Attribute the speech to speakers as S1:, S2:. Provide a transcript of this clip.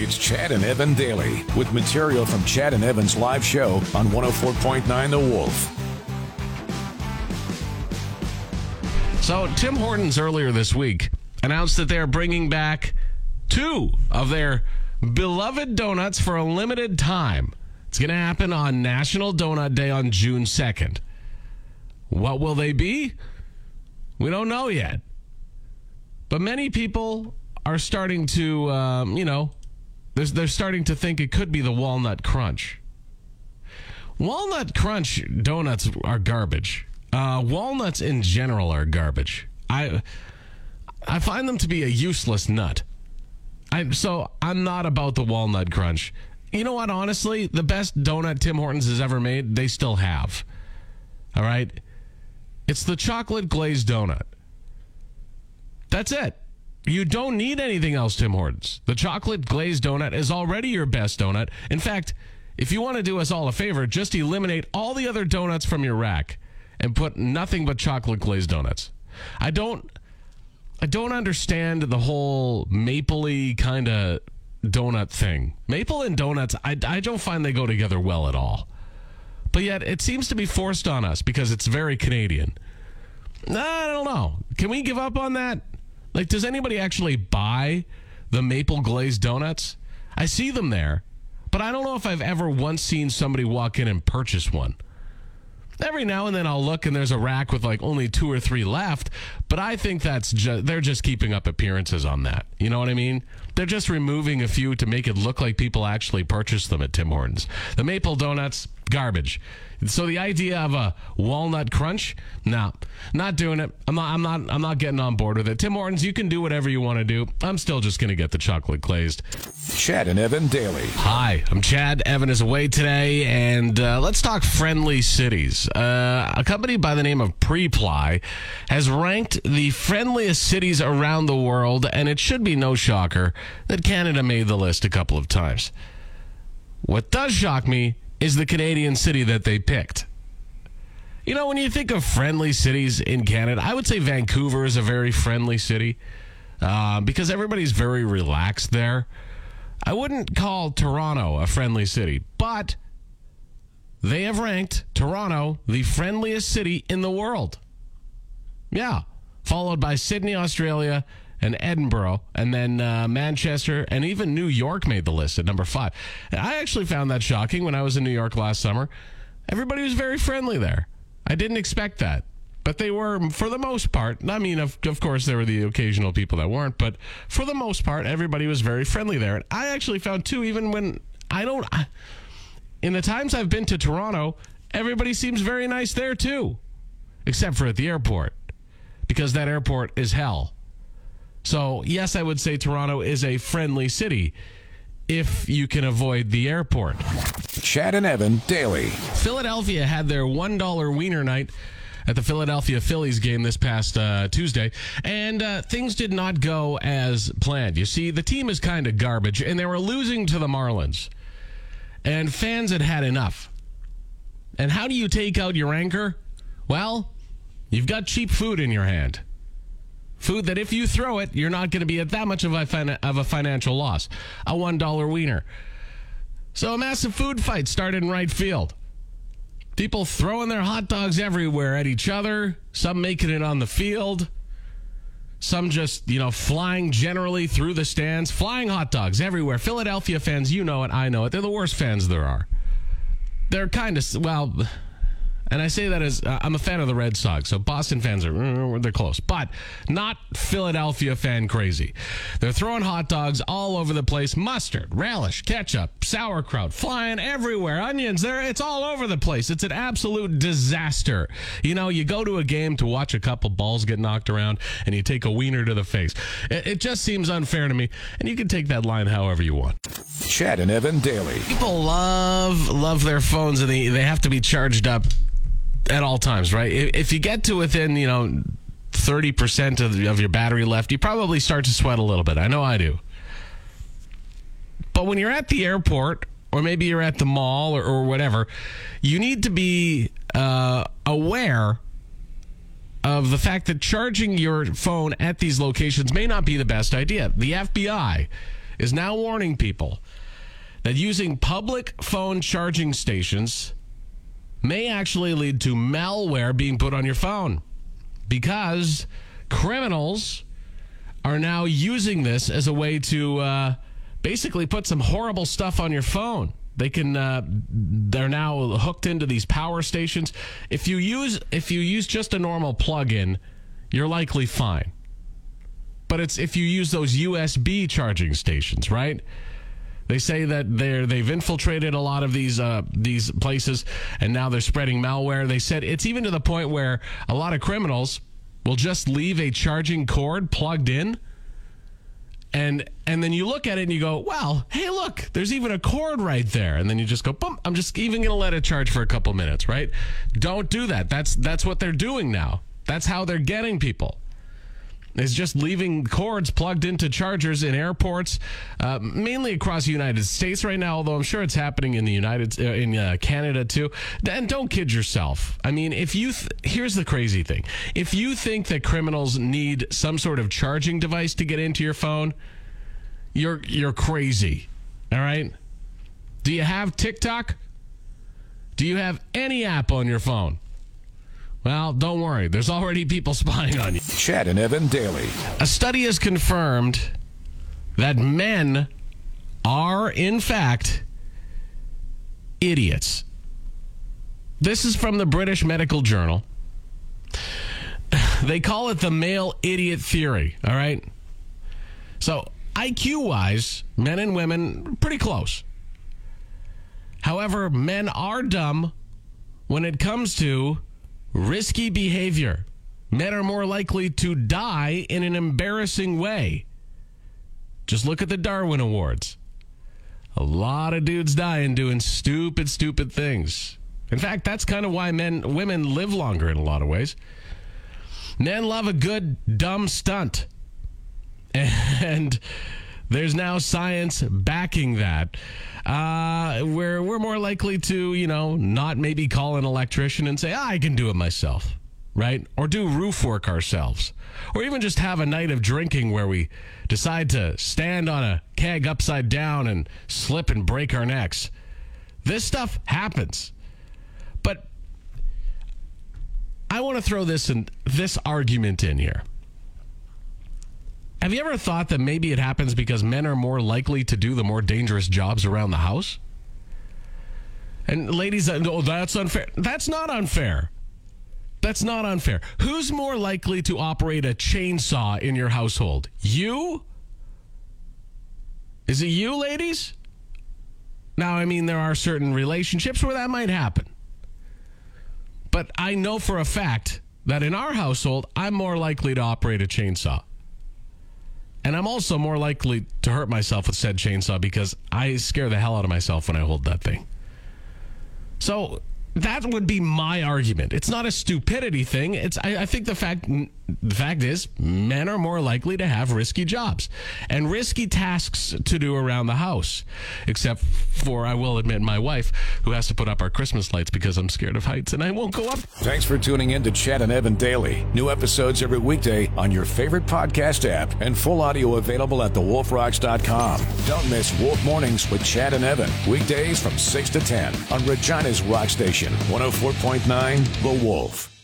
S1: It's Chad and Evan daily with material from Chad and Evan's live show on 104.9 The Wolf.
S2: So, Tim Hortons earlier this week announced that they are bringing back two of their beloved donuts for a limited time. It's going to happen on National Donut Day on June 2nd. What will they be? We don't know yet. But many people are starting to, um, you know, they're, starting to think it could be the Walnut Crunch. Walnut Crunch donuts are garbage. Uh, walnuts in general are garbage. I I find them to be a useless nut. I so I'm not about the walnut crunch. You know what? Honestly, the best donut Tim Hortons has ever made, they still have. All right, it's the chocolate glazed donut. That's it. You don't need anything else, Tim Hortons. The chocolate glazed donut is already your best donut. In fact, if you want to do us all a favor, just eliminate all the other donuts from your rack and put nothing but chocolate glazed donuts. I don't I don't understand the whole mapley kind of donut thing. Maple and donuts, I, I don't find they go together well at all. But yet it seems to be forced on us because it's very Canadian. I don't know. Can we give up on that? Like, does anybody actually buy the maple glazed donuts? I see them there, but I don't know if I've ever once seen somebody walk in and purchase one. Every now and then I'll look and there's a rack with like only two or three left, but I think that's just they're just keeping up appearances on that. You know what I mean? They're just removing a few to make it look like people actually purchased them at Tim Hortons. The maple donuts, garbage. So the idea of a walnut crunch, no, not doing it. I'm not. I'm not. I'm not getting on board with it. Tim Hortons, you can do whatever you want to do. I'm still just going to get the chocolate glazed.
S1: Chad and Evan Daily.
S2: Hi, I'm Chad. Evan is away today, and uh, let's talk friendly cities. Uh, a company by the name of Preply has ranked the friendliest cities around the world, and it should be no shocker that Canada made the list a couple of times. What does shock me is the Canadian city that they picked. You know, when you think of friendly cities in Canada, I would say Vancouver is a very friendly city uh, because everybody's very relaxed there. I wouldn't call Toronto a friendly city, but they have ranked Toronto the friendliest city in the world. Yeah, followed by Sydney, Australia, and Edinburgh, and then uh, Manchester, and even New York made the list at number five. I actually found that shocking when I was in New York last summer. Everybody was very friendly there. I didn't expect that. But they were, for the most part, I mean, of, of course, there were the occasional people that weren't, but for the most part, everybody was very friendly there. And I actually found, too, even when I don't, I, in the times I've been to Toronto, everybody seems very nice there, too, except for at the airport, because that airport is hell. So, yes, I would say Toronto is a friendly city if you can avoid the airport.
S1: Chad and Evan daily.
S2: Philadelphia had their $1 wiener night at the Philadelphia Phillies game this past uh, Tuesday, and uh, things did not go as planned. You see, the team is kind of garbage, and they were losing to the Marlins, and fans had had enough. And how do you take out your anchor? Well, you've got cheap food in your hand. Food that if you throw it, you're not going to be at that much of a, fin- of a financial loss. A $1 wiener. So a massive food fight started in right field. People throwing their hot dogs everywhere at each other, some making it on the field, some just, you know, flying generally through the stands, flying hot dogs everywhere. Philadelphia fans, you know it, I know it. They're the worst fans there are. They're kind of, well, and I say that as uh, I'm a fan of the Red Sox, so Boston fans are uh, they're close, but not Philadelphia fan crazy. They're throwing hot dogs all over the place, mustard, relish, ketchup, sauerkraut, flying everywhere, onions. There, it's all over the place. It's an absolute disaster. You know, you go to a game to watch a couple balls get knocked around, and you take a wiener to the face. It, it just seems unfair to me, and you can take that line however you want.
S1: Chad and Evan daily.
S2: People love love their phones, and they they have to be charged up at all times, right? If you get to within, you know, 30% of, of your battery left, you probably start to sweat a little bit. I know I do. But when you're at the airport, or maybe you're at the mall or, or whatever, you need to be uh, aware of the fact that charging your phone at these locations may not be the best idea. The FBI is now warning people that using public phone charging stations may actually lead to malware being put on your phone because criminals are now using this as a way to uh, basically put some horrible stuff on your phone. They can. Uh, they're now hooked into these power stations. If you use if you use just a normal plug-in, you're likely fine. But it's if you use those USB charging stations, right? They say that they're they've infiltrated a lot of these uh, these places, and now they're spreading malware. They said it's even to the point where a lot of criminals will just leave a charging cord plugged in and and then you look at it and you go, well, hey, look, there's even a cord right there, and then you just go, boom, I'm just even going to let it charge for a couple minutes, right? Don't do that. That's that's what they're doing now. That's how they're getting people. Is just leaving cords plugged into chargers in airports, uh, mainly across the United States right now. Although I'm sure it's happening in the United uh, in uh, Canada too. And don't kid yourself. I mean, if you th- here's the crazy thing: if you think that criminals need some sort of charging device to get into your phone, you're you're crazy. All right. Do you have TikTok? Do you have any app on your phone? Well, don't worry. There's already people spying on you.
S1: Chad and Evan daily.
S2: A study has confirmed that men are, in fact, idiots. This is from the British Medical Journal. They call it the male idiot theory, all right? So, IQ wise, men and women pretty close. However, men are dumb when it comes to risky behavior. Men are more likely to die in an embarrassing way. Just look at the Darwin Awards. A lot of dudes dying doing stupid, stupid things. In fact, that's kind of why men, women live longer in a lot of ways. Men love a good dumb stunt. And there's now science backing that. Uh, where we're more likely to, you know, not maybe call an electrician and say, ah, I can do it myself, right? Or do roof work ourselves. Or even just have a night of drinking where we decide to stand on a keg upside down and slip and break our necks. This stuff happens. But I want to throw this in this argument in here. Have you ever thought that maybe it happens because men are more likely to do the more dangerous jobs around the house? And ladies, oh, that's unfair. That's not unfair. That's not unfair. Who's more likely to operate a chainsaw in your household? You? Is it you, ladies? Now, I mean, there are certain relationships where that might happen. But I know for a fact that in our household, I'm more likely to operate a chainsaw. And I'm also more likely to hurt myself with said chainsaw because I scare the hell out of myself when I hold that thing. So that would be my argument. It's not a stupidity thing. It's I, I, think the fact the fact is men are more likely to have risky jobs and risky tasks to do around the house. Except for I will admit my wife who has to put up our Christmas lights because I'm scared of heights and I won't go up.
S1: Thanks for tuning in to Chad and Evan Daily. New episodes every weekday on your favorite podcast app and full audio available at thewolfrocks.com. Don't miss Wolf Mornings with Chad and Evan weekdays from 6 to 10 on Regina's Rock Station 104.9 The Wolf.